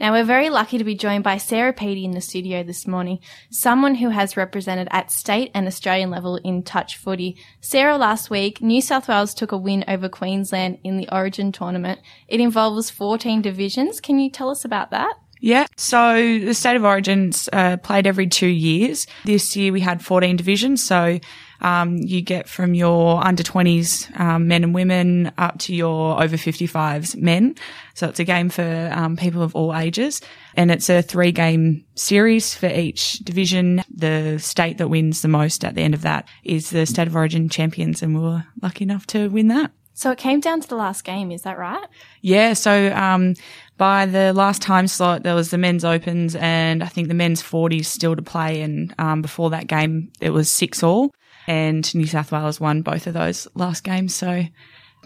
Now, we're very lucky to be joined by Sarah Peattie in the studio this morning, someone who has represented at state and Australian level in touch footy. Sarah, last week, New South Wales took a win over Queensland in the Origin tournament. It involves 14 divisions. Can you tell us about that? Yeah, so the State of Origins uh, played every two years. This year we had 14 divisions, so um, you get from your under 20s um, men and women up to your over 55s men. So it's a game for um, people of all ages. And it's a three game series for each division. The state that wins the most at the end of that is the State of Origin champions. And we were lucky enough to win that. So it came down to the last game, is that right? Yeah. So, um, by the last time slot, there was the men's opens and I think the men's 40s still to play. And, um, before that game, it was six all and New South Wales won both of those last games. So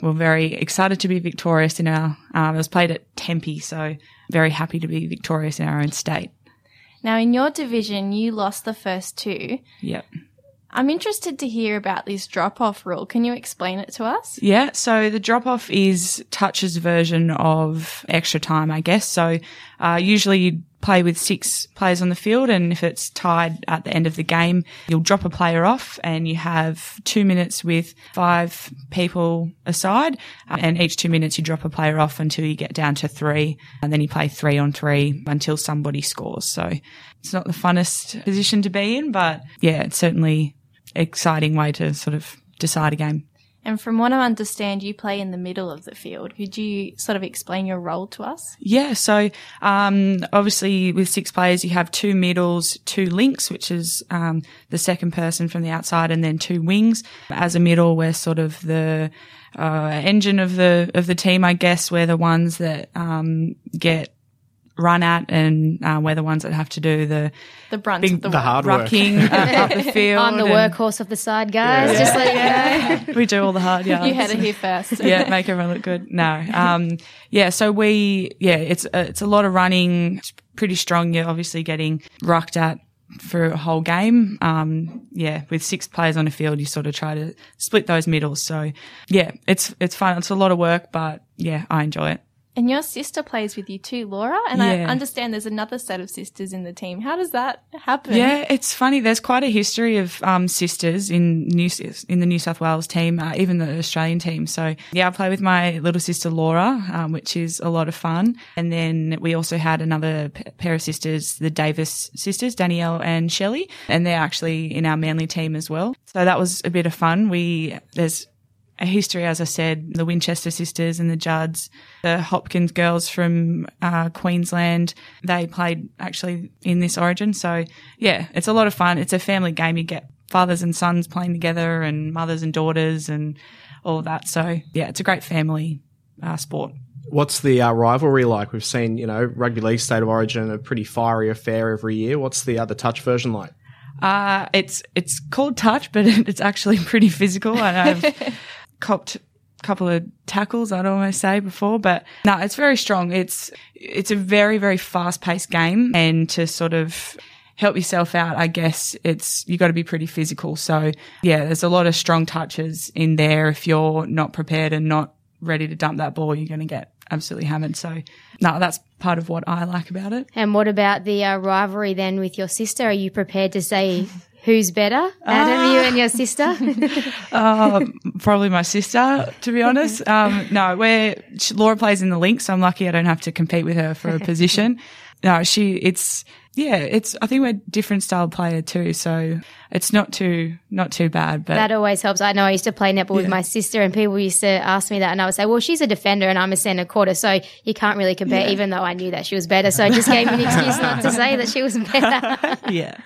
we're very excited to be victorious in our, um, it was played at Tempe. So very happy to be victorious in our own state. Now, in your division, you lost the first two. Yep. I'm interested to hear about this drop off rule. Can you explain it to us? Yeah. So the drop off is Touch's version of extra time, I guess. So, uh, usually you play with six players on the field. And if it's tied at the end of the game, you'll drop a player off and you have two minutes with five people aside. Uh, and each two minutes you drop a player off until you get down to three. And then you play three on three until somebody scores. So it's not the funnest position to be in, but yeah, it's certainly exciting way to sort of decide a game. And from what I understand, you play in the middle of the field. Could you sort of explain your role to us? Yeah. So, um, obviously with six players, you have two middles, two links, which is, um, the second person from the outside and then two wings. As a middle, we're sort of the, uh, engine of the, of the team, I guess. We're the ones that, um, get run at, and uh, we're the ones that have to do the the brunt, big, the, the hard work. rucking uh, up the field. I'm the and- workhorse of the side, guys. Yeah. Just let you know. we do all the hard yards. You had it here first. yeah, make everyone look good. No, um, yeah. So we, yeah, it's uh, it's a lot of running. It's pretty strong. You're obviously getting rucked at for a whole game. Um, yeah, with six players on the field, you sort of try to split those middles. So yeah, it's it's fun. It's a lot of work, but yeah, I enjoy it. And your sister plays with you too, Laura. And I understand there's another set of sisters in the team. How does that happen? Yeah, it's funny. There's quite a history of um, sisters in New in the New South Wales team, uh, even the Australian team. So yeah, I play with my little sister Laura, um, which is a lot of fun. And then we also had another p- pair of sisters, the Davis sisters, Danielle and Shelley, and they're actually in our Manly team as well. So that was a bit of fun. We there's a history, as I said, the Winchester sisters and the Judds, the Hopkins girls from uh, Queensland. They played actually in this origin. So yeah, it's a lot of fun. It's a family game. You get fathers and sons playing together and mothers and daughters and all of that. So yeah, it's a great family uh, sport. What's the uh, rivalry like? We've seen, you know, rugby league state of origin, a pretty fiery affair every year. What's the other touch version like? Uh, it's it's called touch, but it's actually pretty physical. And I've copped a couple of tackles, I'd almost say before, but no, it's very strong. It's it's a very very fast paced game, and to sort of help yourself out, I guess it's you got to be pretty physical. So yeah, there's a lot of strong touches in there. If you're not prepared and not ready to dump that ball, you're going to get absolutely hammered. So no, that's part of what I like about it. And what about the uh, rivalry then with your sister? Are you prepared to say who's better out of you and your sister? Uh, probably my sister, to be honest. Um, no, where Laura plays in the link, so I'm lucky I don't have to compete with her for a position. No, she, it's, yeah, it's, I think we're different style player too, so it's not too, not too bad, but that always helps. I know I used to play netball with my sister, and people used to ask me that, and I would say, "Well, she's a defender, and I'm a centre quarter, so you can't really compare." Even though I knew that she was better, so I just gave me an excuse not to say that she was better. yeah,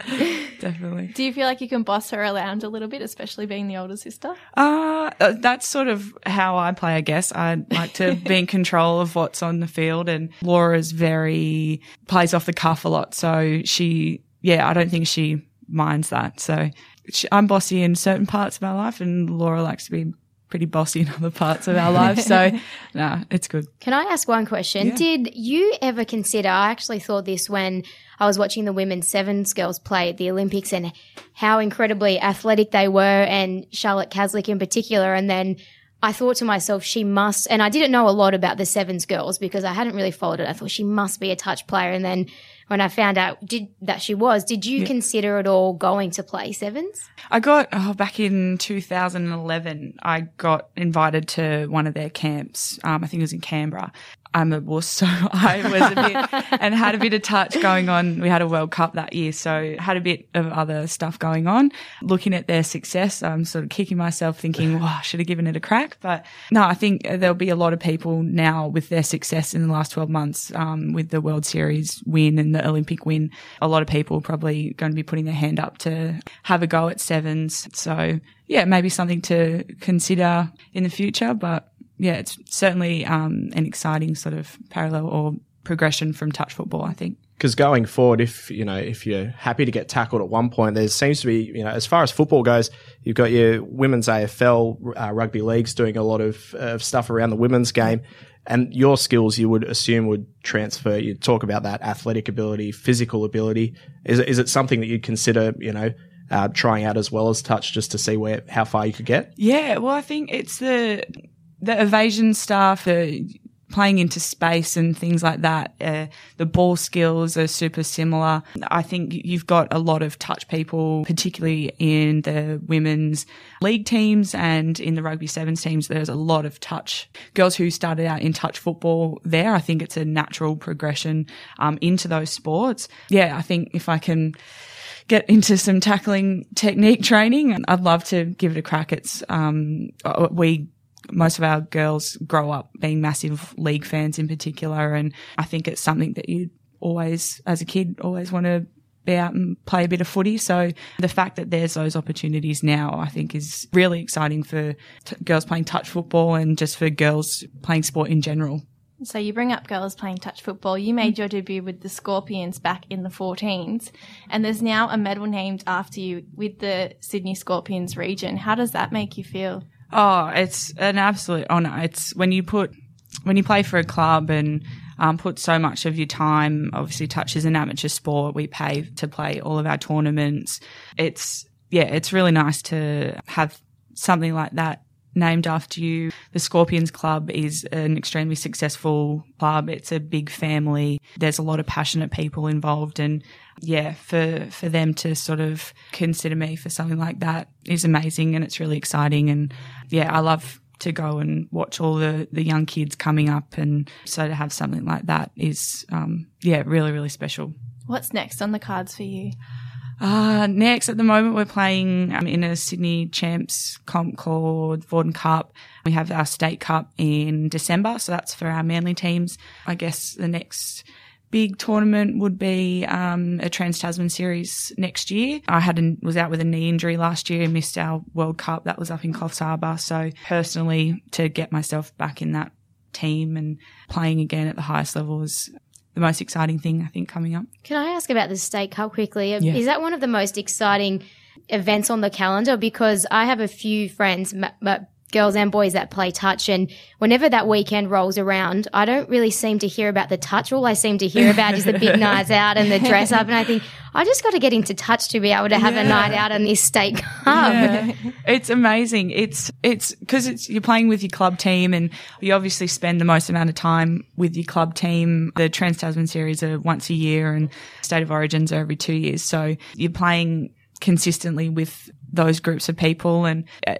definitely. Do you feel like you can boss her around a little bit, especially being the older sister? Uh, uh, that's sort of how I play, I guess. I like to be in control of what's on the field and Laura's very, plays off the cuff a lot. So she, yeah, I don't think she minds that. So she, I'm bossy in certain parts of our life and Laura likes to be pretty bossy in other parts of our life. So no, it's good. Can I ask one question? Yeah. Did you ever consider? I actually thought this when I was watching the women's sevens girls play at the Olympics and how incredibly athletic they were, and Charlotte Caslick in particular. And then I thought to myself, she must, and I didn't know a lot about the Sevens girls because I hadn't really followed it. I thought she must be a touch player. And then when I found out did, that she was, did you consider at all going to play Sevens? I got oh, back in 2011. I got invited to one of their camps. Um, I think it was in Canberra. I'm a wuss, so I was a bit and had a bit of touch going on. We had a World Cup that year, so had a bit of other stuff going on. Looking at their success, I'm sort of kicking myself, thinking, "Wow, I should have given it a crack." But no, I think there'll be a lot of people now with their success in the last 12 months, um, with the World Series win and the Olympic win. A lot of people probably going to be putting their hand up to have a go at sevens. So yeah, maybe something to consider in the future, but yeah, it's certainly um, an exciting sort of parallel or progression from touch football, I think. Because going forward, if you know if you're happy to get tackled at one point, there seems to be you know as far as football goes, you've got your women's AFL uh, rugby leagues doing a lot of stuff around the women's game, and your skills you would assume would transfer. You talk about that athletic ability, physical ability. Is is it something that you'd consider? You know. Uh, trying out as well as touch just to see where how far you could get. Yeah, well, I think it's the the evasion stuff, the playing into space and things like that. Uh, the ball skills are super similar. I think you've got a lot of touch people, particularly in the women's league teams and in the rugby sevens teams. There's a lot of touch girls who started out in touch football there. I think it's a natural progression um, into those sports. Yeah, I think if I can get into some tackling technique training, I'd love to give it a crack. It's um, we most of our girls grow up being massive league fans in particular. And I think it's something that you always, as a kid, always want to be out and play a bit of footy. So the fact that there's those opportunities now, I think is really exciting for t- girls playing touch football and just for girls playing sport in general. So you bring up girls playing touch football. You made your debut with the Scorpions back in the 14s, and there's now a medal named after you with the Sydney Scorpions region. How does that make you feel? Oh, it's an absolute honor. It's when you put, when you play for a club and um, put so much of your time, obviously touch is an amateur sport. We pay to play all of our tournaments. It's, yeah, it's really nice to have something like that named after you. The Scorpions Club is an extremely successful club. It's a big family. There's a lot of passionate people involved and yeah, for, for them to sort of consider me for something like that is amazing and it's really exciting. And yeah, I love to go and watch all the, the young kids coming up. And so to have something like that is, um, yeah, really, really special. What's next on the cards for you? Uh, next, at the moment, we're playing um, in a Sydney Champs comp called Vorden Cup. We have our state cup in December, so that's for our Manly teams. I guess the next big tournament would be um, a Trans Tasman series next year. I had was out with a knee injury last year, missed our World Cup. That was up in Coffs Harbour. So personally, to get myself back in that team and playing again at the highest level was the most exciting thing I think coming up. Can I ask about the State Cup quickly? Yeah. Is that one of the most exciting events on the calendar? Because I have a few friends, girls and boys that play touch. And whenever that weekend rolls around, I don't really seem to hear about the touch. All I seem to hear about is the big nights out and the dress up. And I think I just got to get into touch to be able to have yeah. a night out on this state cup. Yeah. It's amazing. It's, it's because it's, you're playing with your club team and you obviously spend the most amount of time with your club team. The Trans Tasman series are once a year and state of origins are every two years. So you're playing consistently with those groups of people and uh,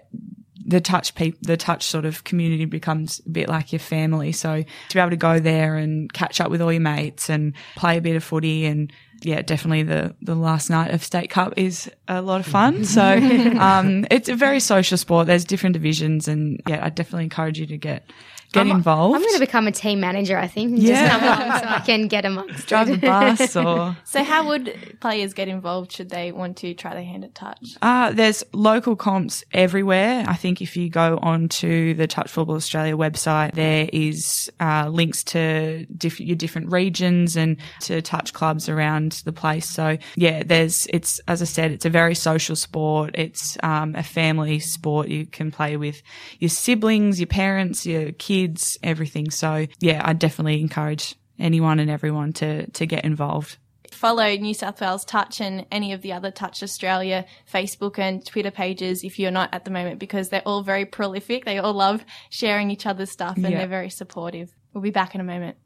the touch people, the touch sort of community becomes a bit like your family. So to be able to go there and catch up with all your mates and play a bit of footy and yeah, definitely the, the last night of state cup is a lot of fun. So, um, it's a very social sport. There's different divisions and yeah, I definitely encourage you to get get I'm, involved. I'm going to become a team manager, I think, and yeah. just come along so I can get amongst Drive it. the bus or... So how would players get involved should they want to try their hand at touch? Uh, there's local comps everywhere. I think if you go onto the Touch Football Australia website, there is uh, links to diff- your different regions and to touch clubs around the place. So yeah, there's, it's, as I said, it's a very social sport. It's um, a family sport. You can play with your siblings, your parents, your kids, kids, everything. So yeah, I definitely encourage anyone and everyone to, to get involved. Follow New South Wales Touch and any of the other Touch Australia Facebook and Twitter pages if you're not at the moment because they're all very prolific. They all love sharing each other's stuff and Yeah. they're very supportive. We'll be back in a moment.